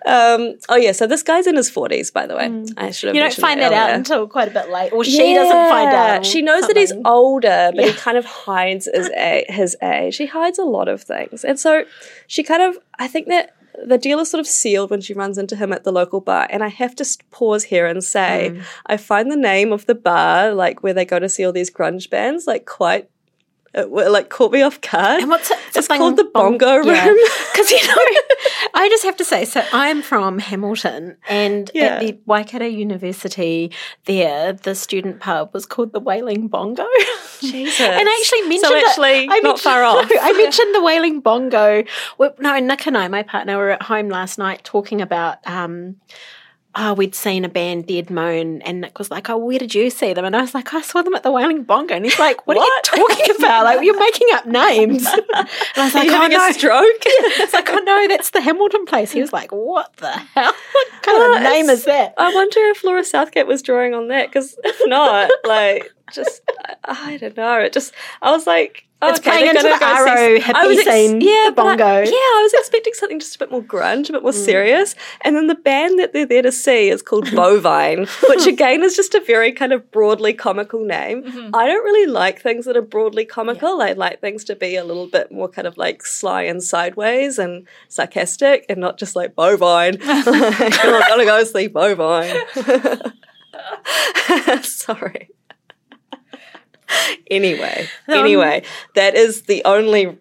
um, oh yeah, so this guy's in his forties, by the way. I should have. Mm. You don't find that out until quite a bit late, or she doesn't find out. She knows that he's older, but he kind of hides his his age. He hides a lot of things, and so she kind of. I think that the deal is sort of sealed when she runs into him at the local bar. And I have to pause here and say, Mm. I find the name of the bar, like where they go to see all these grunge bands, like quite. It, w- like caught me off guard. And what's it? It's called the bong- Bongo Room. Because, you know, I just have to say, so I'm from Hamilton, and Yeah. at the Waikato University, there, the student pub was called the Wailing Bongo. Jesus. And I actually mentioned so it- actually I not mentioned- far off. I mentioned the Wailing Bongo. Well, no, Nick and I, my partner, were at home last night talking about. Um, Oh, we'd seen a band, Dead Moon, and Nick was like, "Oh, where did you see them?" And I was like, "I saw them at the Wailing Bongo." And he's like, "What, What? are you talking about? Like, you're making up names." and I was like, Are you "Oh having no!" a stroke? It's like, "Oh no, that's the Hamilton place." He was like, "What the hell? What kind Well, of name is that?" I wonder if Laura Southgate was drawing on that because if not, like, just I, I don't know. It just I was like, oh, It's okay, playing into the Arrow I was scene, yeah, I- bongo. Mm. yeah, I was expecting something just a bit more grunge, a bit more serious. And then the band that they're there to see is called Bovine, which again is just a very kind of broadly comical name. Mm-hmm. I don't really like things that are broadly comical. I like things to be a little bit more kind of like sly and sideways and sarcastic, and not just like bovine. I'm gonna go see bovine. Sorry. anyway, anyway, that is the only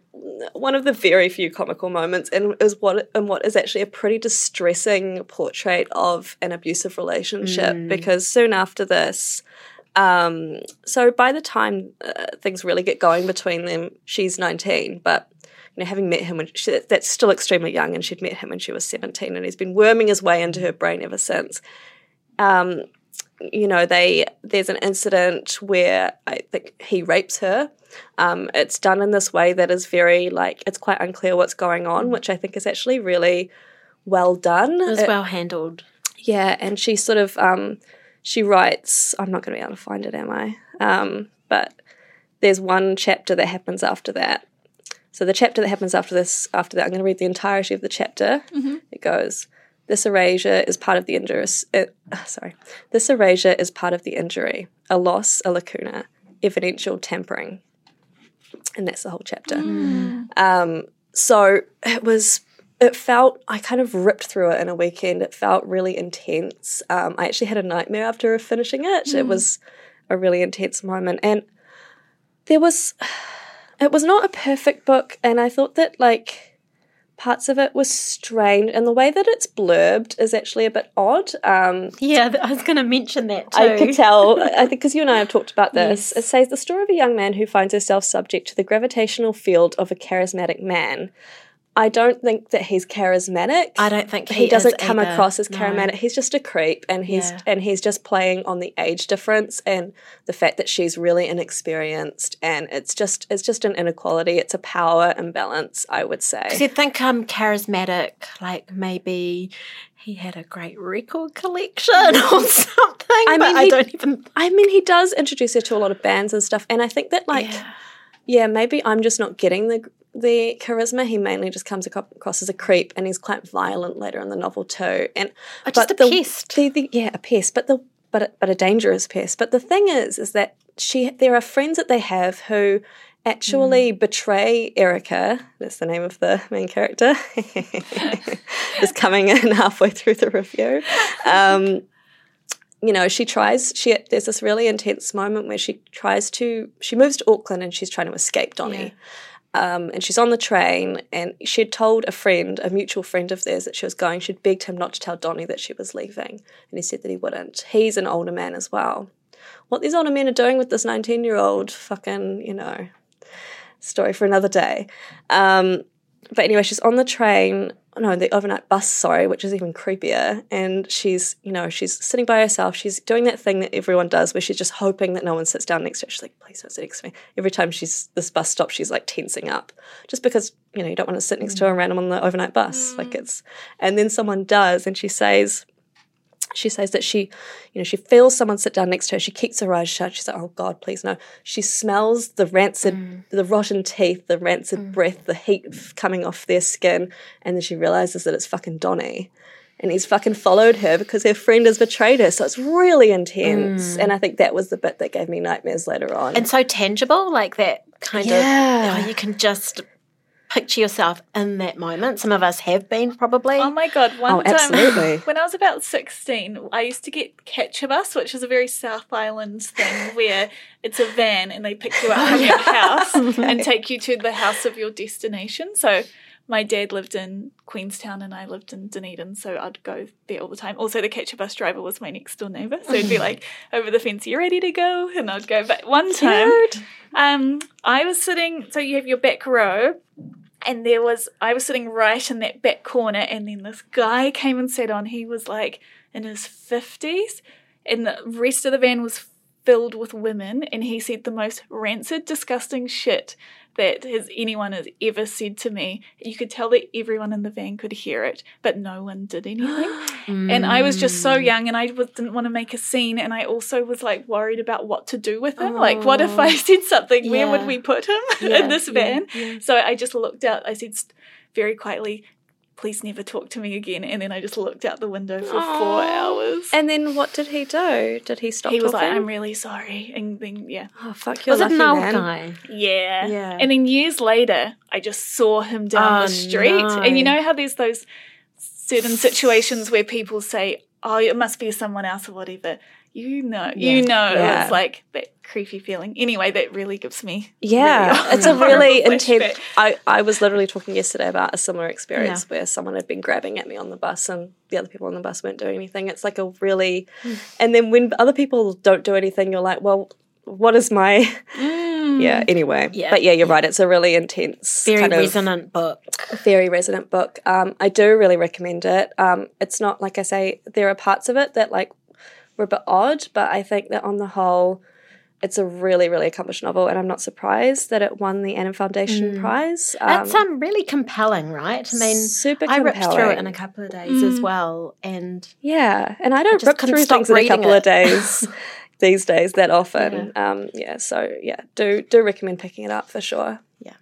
one of the very few comical moments, and is what and what is actually a pretty distressing portrait of an abusive relationship. Because soon after this, Um, so by the time uh, things really get going between them, she's 19, but you know, having met him when she, that's still extremely young, and she'd met him when she was 17, and he's been worming his way into her brain ever since. Um, you know, they there's an incident where I think he rapes her. Um, it's done in this way that is very like it's quite unclear what's going on, which I think is actually really well done. It was It- well handled. yeah, and she sort of um, she writes. I'm not going to be able to find it, am I? Um, but there's one chapter that happens after that. So the chapter that happens after this, after that, I'm going to read the entirety of the chapter. It goes. This erasure is part of the injury. Uh, sorry, this erasure is part of the injury, a loss, a lacuna, evidential tampering, and that's the whole chapter. Um, so it was it felt I kind of ripped through it in a weekend. It felt really intense. Um, I actually had a nightmare after finishing it. It was a really intense moment, and there was it was not a perfect book, and I thought that like parts of it was strange, and the way that it's blurbed is actually a bit odd. Um, Yeah, I was going to mention that too. I could tell. I think because you and I have talked about this. Yes. It says the story of a young man who finds herself subject to the gravitational field of a charismatic man. I don't think that he's charismatic. I don't think he, he doesn't come either, across as no. charismatic. He's just a creep, and he's Yeah. and he's just playing on the age difference and the fact that she's really inexperienced, and it's just it's just an inequality. It's a power imbalance, I would say. Because you'd think I'm charismatic, like maybe he had a great record collection or something. I mean, mean, I he- don't even. I mean, he does introduce her to a lot of bands and stuff, and I think that like. Yeah. yeah, maybe I'm just not getting the the charisma. He mainly just comes across as a creep, and he's quite violent later in the novel too. And Oh, just a the, pest. The, the, yeah, a pest, but the but a, but a dangerous pest. But the thing is, is that she there are friends that they have who actually Hmm. betray Erica. That's the name of the main character. is coming in halfway through the review. Um, you know, she tries. She there's this really intense moment where she tries to. She moves to Auckland and she's trying to escape Donny. Um, and she's on the train, and she had told a friend, a mutual friend of theirs, that she was going. She'd begged him not to tell Donny that she was leaving, and he said that he wouldn't. He's an older man as well. What these older men are doing with this 19 year old fucking, you know, story for another day. Um, but anyway, she's on the train, no, the overnight bus, sorry, which is even creepier. And she's, you know, she's sitting by herself. She's doing that thing that everyone does where she's just hoping that no one sits down next to her. She's like, please don't sit next to me. Every time she's this bus stops, she's like tensing up just because, you know, you don't want to sit next to a mm. random on the overnight bus. Like mm. it's, and then someone does, and she says, she says that she, you know, she feels someone sit down next to her. She keeps her eyes shut. She's like, "Oh God, please no." She smells the rancid, mm. the rotten teeth, the rancid mm. breath, the heat f- coming off their skin, and then she realizes that it's fucking Donny, and he's fucking followed her because her friend has betrayed her. So it's really intense, mm. and I think that was the bit that gave me nightmares later on. And so tangible, like that kind Yeah. of. Oh, you can just picture yourself in that moment. Some of us have been probably. Oh my god! One Oh, time absolutely. when I was about sixteen, I used to get catch a bus, which is a very South Island thing where it's a van and they pick you up oh, from your house and take you to the house of your destination. So my dad lived in Queenstown and I lived in Dunedin, so I'd go there all the time. Also, the catch a bus driver was my next door neighbour, so he'd be like, "Over the fence, you ready to go?" And I'd go. But one time, um, I was sitting. So you have your back row, and there was I was sitting right in that back corner, and then this guy came and sat on. He was like in his fifties, and the rest of the van was filled with women, and he said the most rancid, disgusting shit that has anyone has ever said to me. You could tell that everyone in the van could hear it, but no one did anything. And I was just so mm. young, and I was, didn't want to make a scene, and I also was like worried about what to do with him. Like, what if I oh. said something? Where would we put him Yeah, in this yeah, van? So I just looked out. I said very quietly, "Please never talk to me again." And then I just looked out the window for four hours. and then what did he do? Did he stop? he was like, "I'm really sorry," and then yeah, "Oh fuck, you're was it lucky, an old man." guy? yeah, Yeah. And then years later, I just saw him down Oh, the street, no. and you know how there's those certain situations where people say, "Oh, it must be someone else or whatever." You know, Yeah. you know, Yeah. it's like that creepy feeling. Anyway, that really gives me Yeah, really it's a really intense. I, I was literally talking yesterday about a similar experience where someone had been grabbing at me on the bus and the other people on the bus weren't doing anything. It's like a really, and then when other people don't do anything, you're like, well, what is my, yeah, anyway. Yeah. But yeah, you're right. It's a really intense, Very kind of resonant book. very resonant book. Um, I do really recommend it. Um, it's not like I say, there are parts of it that like were a bit odd, but I think that on the whole, it's a really, really accomplished novel, and I'm not surprised that it won the Adam Foundation Prize. Um, That's um really compelling, right? I mean, super I ripped through it in a couple of days as well, and yeah, and I don't just rip through things in a couple it. of days these days that often. Yeah. Um, yeah, so yeah, do do recommend picking it up for sure. Yeah,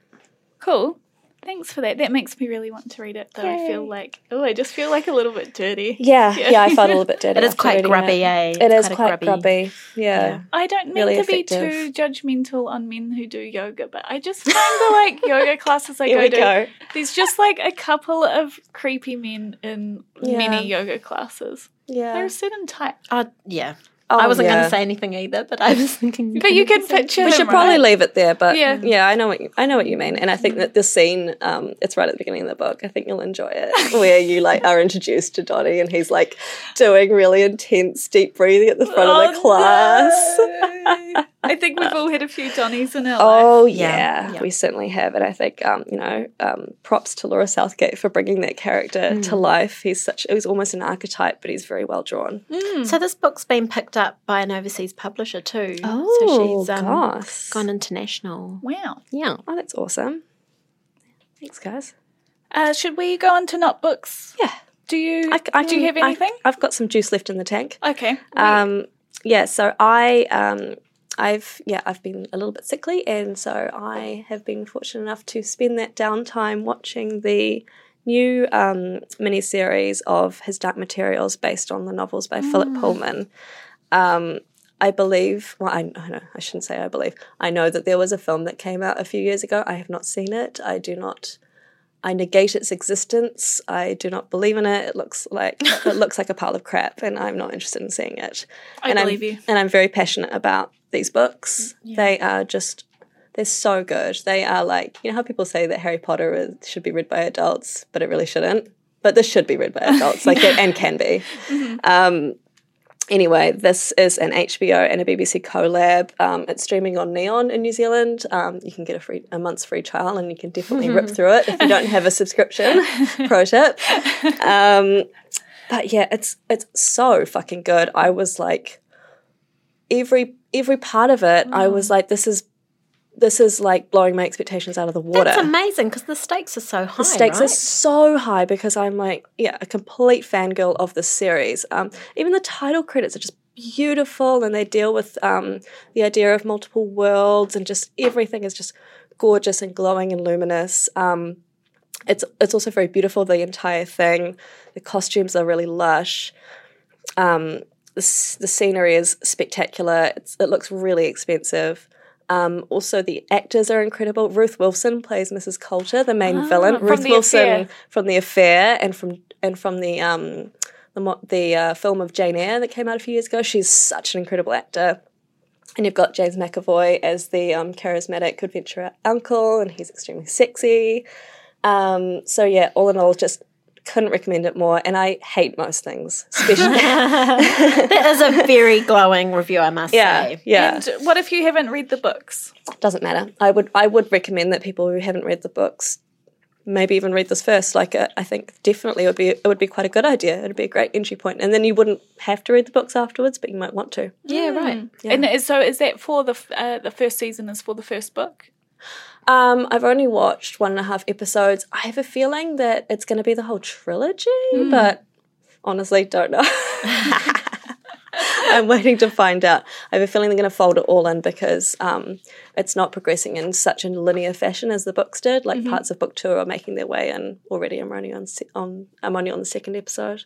cool. Thanks for that. That makes me really want to read it. Though I feel like oh, I just feel like a little bit dirty. Yeah, yeah, I felt a little bit dirty. it is quite grubby, It, eh? it It's is quite grubby. Yeah. Yeah. I don't mean Really to be too judgmental on men who do yoga, but I just find the like yoga classes I Here go we to. go. There's just like a couple of creepy men in Yeah. many yoga classes. Yeah. They're a certain type. Oh, yeah. Oh, I wasn't going to say anything either, but I was thinking. But you can picture We should probably right? leave it there, but Yeah. yeah, I know what you, I know what you mean, and I think that this scene, um, it's right at the beginning of the book. I think you'll enjoy it, where you like are introduced to Donnie, and he's like doing really intense deep breathing at the front of the Oh, class. no. I think we've all had a few Donnies in our life. Oh Yeah, yeah, yeah. we certainly have, and I think um, you know, um, props to Laura Southgate for bringing that character to life. He's such he's almost an archetype, but he's very well drawn. So this book's been picked up by an overseas publisher too. Oh, so she's um, gosh. gone international. Wow. Yeah. Oh, that's awesome. Thanks, guys. Uh, should we go on to not books? Yeah. Do you I, I do you have I- anything? I've got some juice left in the tank. okay. Um, yeah, so I, um, I've yeah, I've been a little bit sickly, and so I have been fortunate enough to spend that downtime watching the new um, miniseries of his Dark Materials based on the novels by Philip Pullman. Um, I believe, well, I, I know I shouldn't say I believe. I know that there was a film that came out a few years ago. I have not seen it. I do not. I negate its existence. I do not believe in it. It looks like it looks like a pile of crap, and I'm not interested in seeing it. I and believe I'm, you. And I'm very passionate about these books. They are just they're so good. They are like you know how people say that Harry Potter is, should be read by adults, but it really shouldn't. But this should be read by adults, like it, and can be. Um, anyway, this is an HBO and a BBC collab. Um, it's streaming on Neon in New Zealand. Um, you can get a free a month's free trial, and you can definitely rip through it if you don't have a subscription. Pro tip. Um, but yeah, it's it's so fucking good. I was like, every every part of it, I was like, this is this is like blowing my expectations out of the water That's amazing because the stakes are so high. the stakes are so high because I'm like, yeah, a complete fangirl of this series. Um, even the title credits are just beautiful, and they deal with um, the idea of multiple worlds, and just everything is just gorgeous and glowing and luminous. Um, it's it's also very beautiful. The entire thing, the costumes are really lush. Um, the, the scenery is spectacular. It's, it looks really expensive. Um, also, the actors are incredible. Ruth Wilson plays Mrs. Coulter, the main villain. Ah, from Ruth Wilson Affair. from The Affair and from and from the um, the, the uh, film of Jane Eyre that came out a few years ago. She's such an incredible actor. And you've got James McAvoy as the um, charismatic adventurer uncle, and he's extremely sexy. Um, so yeah, all in all, just couldn't recommend it more. And I hate most things, especially that is a very glowing review, I must yeah, say. yeah. And what if you haven't read the books? Doesn't matter. I would I would recommend that people who haven't read the books maybe even read this first. Like uh, I think definitely it would be it would be quite a good idea. It'd be a great entry point, and then you wouldn't have to read the books afterwards, but you might want to. Yeah, right. And so is that for the uh, the first season is for the first book? Um, I've only watched one and a half episodes. I have a feeling that it's going to be the whole trilogy, but honestly, don't know. I'm waiting to find out. I have a feeling they're going to fold it all in because um, it's not progressing in such a linear fashion as the books did. Like parts of book two are making their way in already. I'm only on se- on I'm only on the second episode.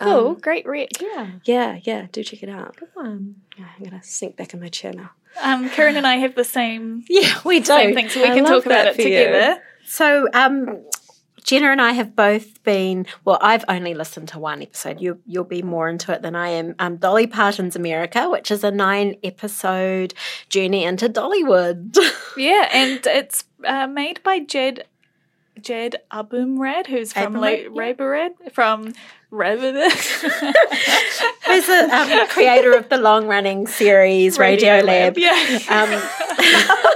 Cool, great read. Yeah. Yeah, yeah, do check it out. Good one. Yeah, I'm gonna sink back in my chair now. Um, Kiran and I have the same Yeah, we do. same thing, so we I can talk about it for you. together. So, um, Jenna and I have both been. Well, I've only listened to one episode. You you'll be more into it than I am. Um, Dolly Parton's America, which is a nine episode journey into Dollywood. Yeah, and it's uh, made by Jad Jad Abumrad, who's from Abumrad, La- Raborad, from Raborad. Who's the um, creator of the long running series Radio, Lab? Yeah. Um,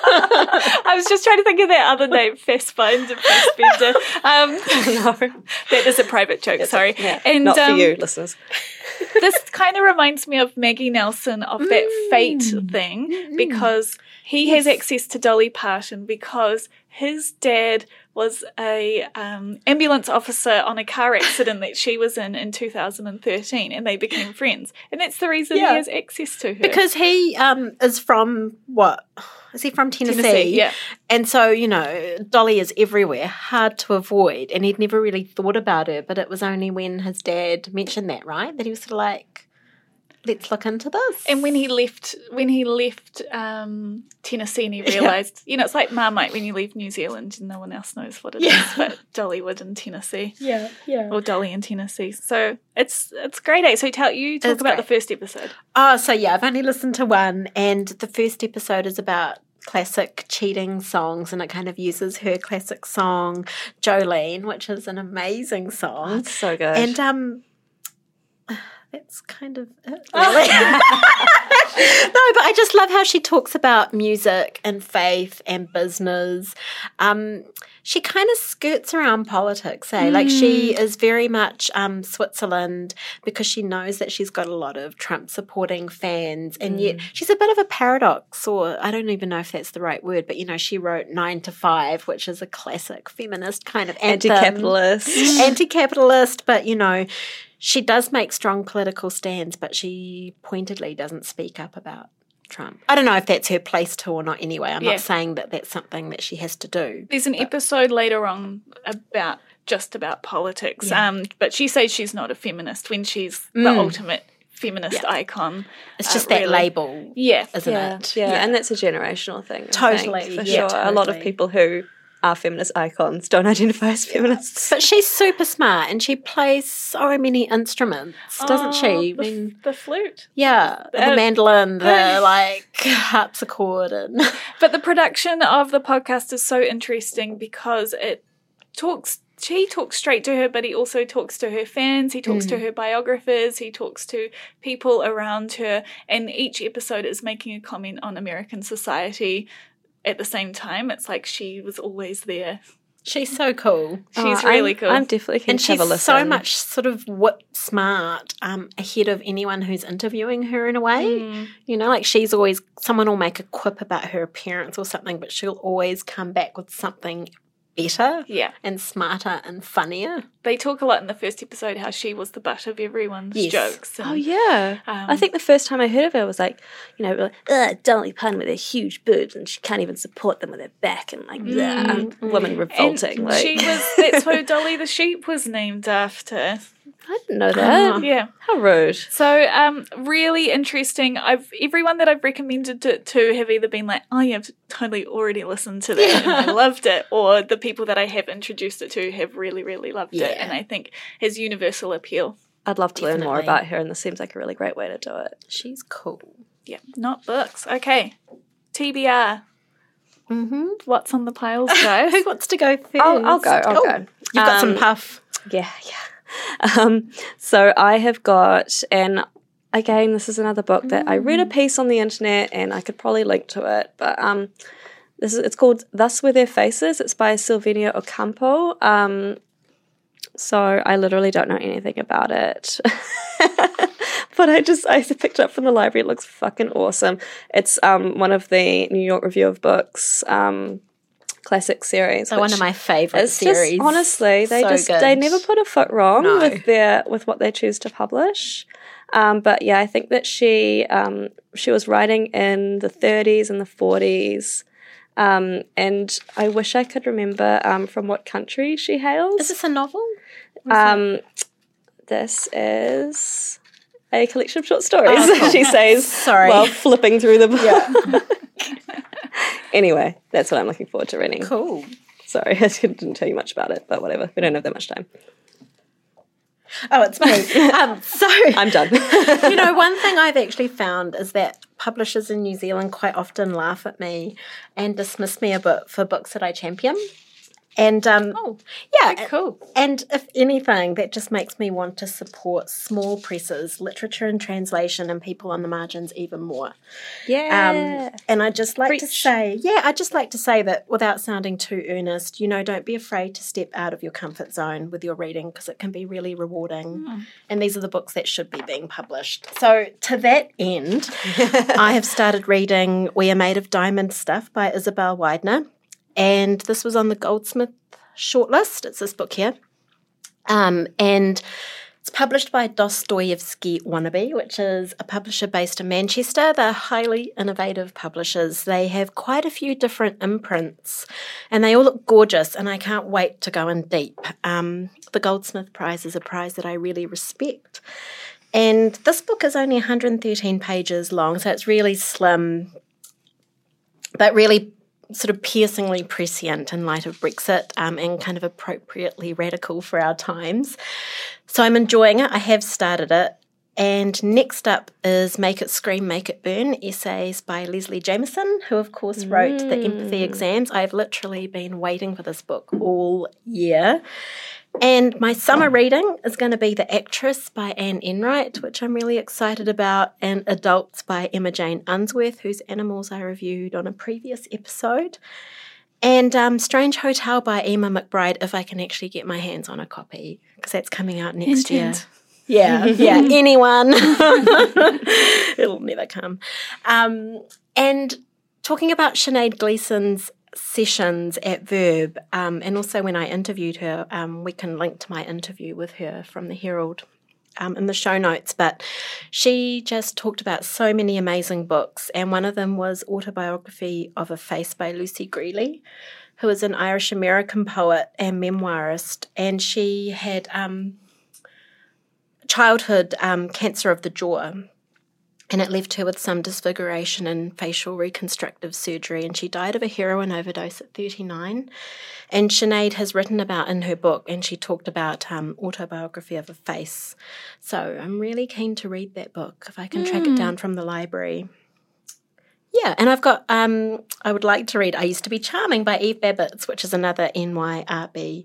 I was just trying to think of that other name, Fassbinder, Fassbender. Um, that is a private joke, sorry. and Not um, for you, listeners. this kind of reminds me of Maggie Nelson of that fate Mm. thing because he has access to Dolly Parton because his dad was a um, ambulance officer on a car accident that she was in in 2013 and they became friends and that's the reason Yeah. he has access to her because he um, is from what? Is he from Tennessee? Tennessee, yeah. And so, you know, Dolly is everywhere, hard to avoid. And he'd never really thought about her, but it was only when his dad mentioned that, right? That he was sort of like, let's look into this. and when he left when he left um, Tennessee and he realised you know it's like Marmite when you leave New Zealand and no one else knows what it is, Yeah. but Dollywood in Tennessee yeah, yeah. or Dolly in Tennessee so it's it's great eh? so tell you talk It's about the first episode Oh, so yeah, I've only listened to one, and the first episode is about classic cheating songs, and it kind of uses her classic song Jolene, which is an amazing song. It's so good. And um, that's kind of it, really. no, but I just love how she talks about music and faith and business. Um, she kind of skirts around politics, eh? Like she is very much um, Switzerland because she knows that she's got a lot of Trump supporting fans, and yet she's a bit of a paradox, or I don't even know if that's the right word, but you know, she wrote Nine to Five, which is a classic feminist kind of anthem Anti-capitalist. anti-capitalist, but you know, she does make strong political stands, but she pointedly doesn't speak up about Trump. I don't know if that's her place to or not. Anyway, I'm Yeah. not saying that that's something that she has to do. there's an episode later on about just about politics um but she says she's not a feminist when she's the ultimate feminist icon It's uh, just that really. label, yeah isn't yeah, it? yeah, and that's a generational thing. Totally, think, for yeah, sure. A lot of people who are feminist icons don't identify as feminists. But she's super smart and she plays so many instruments, doesn't Oh, she? I the, mean, the flute yeah, the Uh, mandolin, the like harpsichord, and But the production of the podcast is so interesting because it talks. She talks straight to her, but he also talks to her fans. He talks to her biographers. He talks to people around her, and each episode is making a comment on American society. At the same time, it's like she was always there. she's so cool. She's Oh, really I'm, cool. I'm definitely keen and to have she's a listen. so much sort of whip smart um, ahead of anyone who's interviewing her in a way. Mm. You know, like she's always someone will make a quip about her appearance or something, but she'll always come back with something better yeah, and smarter and funnier. they talk a lot in the first episode how she was the butt of everyone's Yes. jokes. And, Oh yeah, Um, I think the first time I heard of her was like, you know, like, Dolly Parton with her huge boobs and she can't even support them with her back and like, mm, woman and revolting. Like, she was. That's who Dolly the sheep was named after. I didn't know that. Oh. Yeah. How rude. So, um, really interesting. I've everyone that I've recommended it to have either been like, "Oh, yeah, I've totally already listened to that and I loved it," or the people that I have introduced it to have really, really loved it, and I think has universal appeal. I'd love to learn more about her, and this seems like a really great way to do it. She's cool. Yeah, not books. Okay, TBR. Mm-hmm. What's on the piles, guys? Who wants to go 1st I'll, I'll go. I'll go. You've got some Um, puff. Yeah, yeah. Um, so I have got, and again, this is another book that I read a piece on the internet, and I could probably link to it. But um, this is it's called "Thus Were Their Faces." It's by Silvina Ocampo. Um, so I literally don't know anything about it. but I just I picked it up from the library. It looks fucking awesome. It's um one of the New York Review of Books um classic series. So one of my favourite series. just honestly, they So just good. they never put a foot wrong No. with their with what they choose to publish. Um, but yeah, I think that she um, she was writing in the 30s and the 40s, um, and I wish I could remember um, from what country she hails. Is this a novel? Um, this is a collection of short stories. Oh, cool. she says, Sorry. while flipping through the book. anyway, that's what I'm looking forward to reading. Cool. Sorry, I didn't tell you much about it, but whatever. We don't have that much time. Oh, it's me. um, so I'm done. you know, one thing I've actually found is that publishers in New Zealand quite often laugh at me and dismiss me a bit for books that I champion. And um, Oh, yeah, cool. And if anything, that just makes me want to support small presses, literature and translation, and people on the margins even more. yeah. Um, and I just like to say, yeah, I just like to say that without sounding too earnest, you know, don't be afraid to step out of your comfort zone with your reading because it can be really rewarding. And these are the books that should be being published. So, to that end, I have started reading We Are Made of Diamond Stuff by Isabel Waidner. And this was on the Goldsmith shortlist. It's this book here. Um, and it's published by Dostoevsky Wannabe, which is a publisher based in Manchester. They're highly innovative publishers. They have quite a few different imprints and they all look gorgeous, and I can't wait to go in deep. Um, the Goldsmith Prize is a prize that I really respect. And this book is only 113 pages long, so it's really slim, but really sort of piercingly prescient in light of Brexit um, and kind of appropriately radical for our times. So I'm enjoying it. I have started it. And next up is Make It Scream, Make It Burn essays by Leslie Jamison, who, of course, wrote the empathy exams. I've literally been waiting for this book all year. And my summer reading is going to be The Actress by Anne Enright, which I'm really excited about, and Adults by Emma Jane Unsworth, whose animals I reviewed on a previous episode. And um, Strange Hotel by Eimear McBride, if I can actually get my hands on a copy, because that's coming out next year. Yeah, yeah, anyone. It'll never come. Um, and talking about Sinead Gleeson's sessions at Verb, um, and also when I interviewed her, um, we can link to my interview with her from the Herald um, in the show notes. But she just talked about so many amazing books, and one of them was Autobiography of a Face by Lucy Grealy. Who is an Irish American poet and memoirist, and she had um, childhood um, cancer of the jaw, and it left her with some disfiguration and facial reconstructive surgery. And she died of a heroin overdose at 39. And Sinead has written about in her book, and she talked about um, autobiography of a face. So I'm really keen to read that book if I can track it down from the library. Yeah, and I've got, um, I would like to read I Used to Be Charming by Eve Babitz, which is another NYRB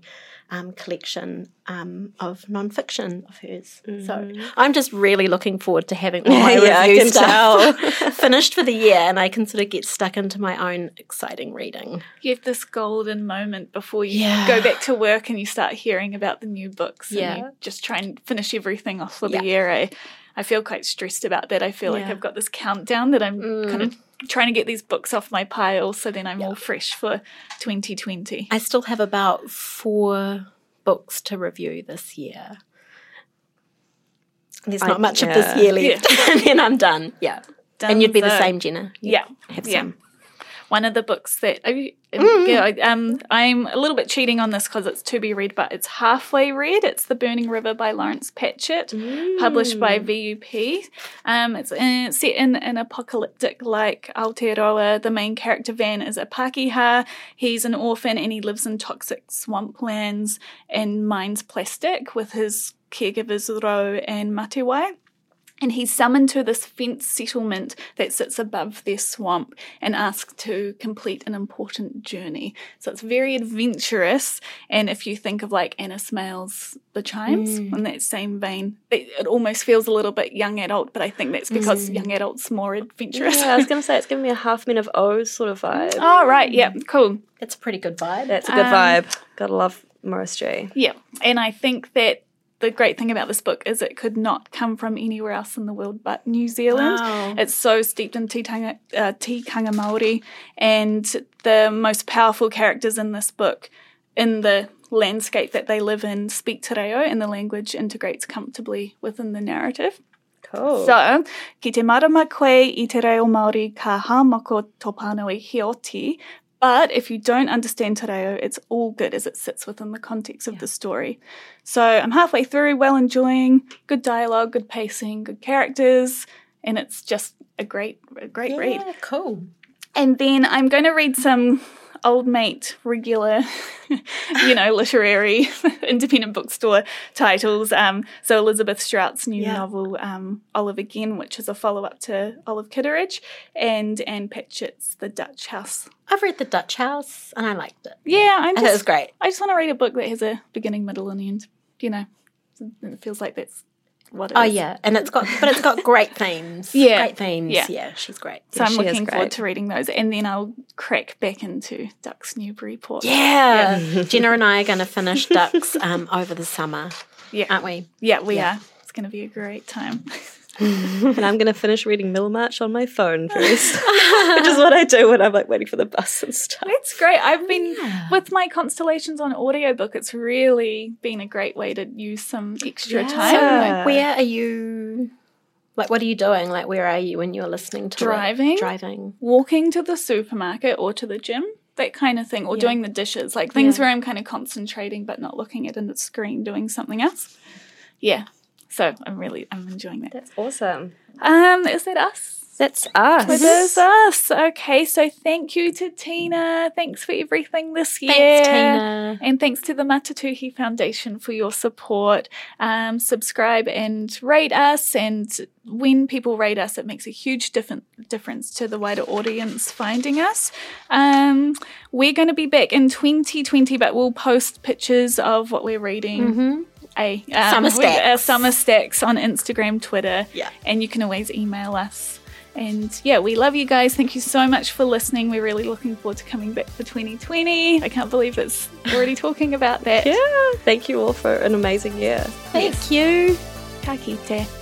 um, collection um, of nonfiction of hers. So I'm just really looking forward to having all my Yeah, review stuff finished for the year and I can sort of get stuck into my own exciting reading. You have this golden moment before you Yeah. go back to work and you start hearing about the new books. Yeah. And you just try and finish everything off for the year. I, I feel quite stressed about that. I feel like Yeah. Mm. I've got this countdown that I'm kind of trying to get these books off my pile so then I'm all fresh for 2020. I still have about four books to review this year. There's I- not much of this year left, and then I'm done. Yeah, and you'd be the Dunzo. same, Jenna. Yeah. have yeah. some. One of the books that I, Mm. yeah, um, I'm a little bit cheating on this because it's to be read, but it's halfway read. It's The Burning River by Lawrence Patchett, published by Mm. VUP. Um, it's uh, set in an apocalyptic like Aotearoa. The main character Van is a Pakeha. He's an orphan and he lives in toxic swamplands and mines plastic with his caregivers Ro and Matewai. And he's summoned to this fenced settlement that sits above their swamp and asked to complete an important journey. So it's very adventurous. And if you think of like Anna Smaill, The Chimes, in that same vein, it, it almost feels a little bit young adult, but I think that's because young adult's more adventurous. Yeah, I was going to say it's giving me a half men of O's sort of vibe. oh, right. Yeah, cool. That's a pretty good vibe. That's a good Um, vibe. Gotta love Maurice Gee Yeah. And I think that the great thing about this book is it could not come from anywhere else in the world but New Zealand. Wow. It's so steeped in tikanga, uh, tikanga Māori, and the most powerful characters in this book, in the landscape that they live in, speak te reo, and the language integrates comfortably within the narrative. Cool. So, ki te marama koe i te reo Māori ka hāmako tōpānui hioti, but if you don't understand te reo, it's all good as it sits within the context of the story. So I'm halfway through, well enjoying, good dialogue, good pacing, good characters, and it's just a great, a great read. Cool. And then I'm going to read some old mate, regular, you know, literary independent bookstore titles. Um, so Elizabeth Strout's new Yeah. novel, um, Olive Again, which is a follow up to Olive Kitteridge, and Ann Patchett's The Dutch House. I've read The Dutch House and I liked it. Yeah, I'm just it was great. I just want to read a book that has a beginning, middle, and end. You know, it feels like that's what it Oh is. yeah, and it's got, but it's got great themes. Yeah. great themes. Yeah. Yeah, she's great. So I'm looking forward to reading those, and then I'll crack back into Ducks Newburyport. Yeah, Jenna and I are going to finish Ducks um, over the summer, yeah, aren't we? yeah, we Yeah. are. It's going to be a great time. and I'm going to finish reading Middlemarch on my phone first, which is what I do when I'm like waiting for the bus and stuff. It's great. I've been with my constellations on audiobook. It's really been a great way to use some extra Yeah. time. Yeah. Where are you? Like, what are you doing? Like, where are you when you're listening to it? Driving. Driving. walking to the supermarket or to the gym, that kind of thing, or Yeah. doing the dishes, like things Yeah. where I'm kind of concentrating but not looking at a screen doing something else. Yeah. So I'm really I'm enjoying that. That's awesome. Um, is that us? That's us. It is us. Okay, so thank you to Tina. Thanks for everything this year. Thanks, Tina. And thanks to the Matatuhi Foundation for your support. Um, subscribe and rate us. And when people rate us, it makes a huge different difference to the wider audience finding us. Um, we're going to be back in 2020, but we'll post pictures of what we're reading. A, um, Summer Our stacks. summer stacks on Instagram, Twitter. Yeah. And you can always email us. And yeah, we love you guys. Thank you so much for listening. We're really looking forward to coming back for 2020. I can't believe it's already talking about that. Yeah. Thank you all for an amazing year. Thank you. Ka kite.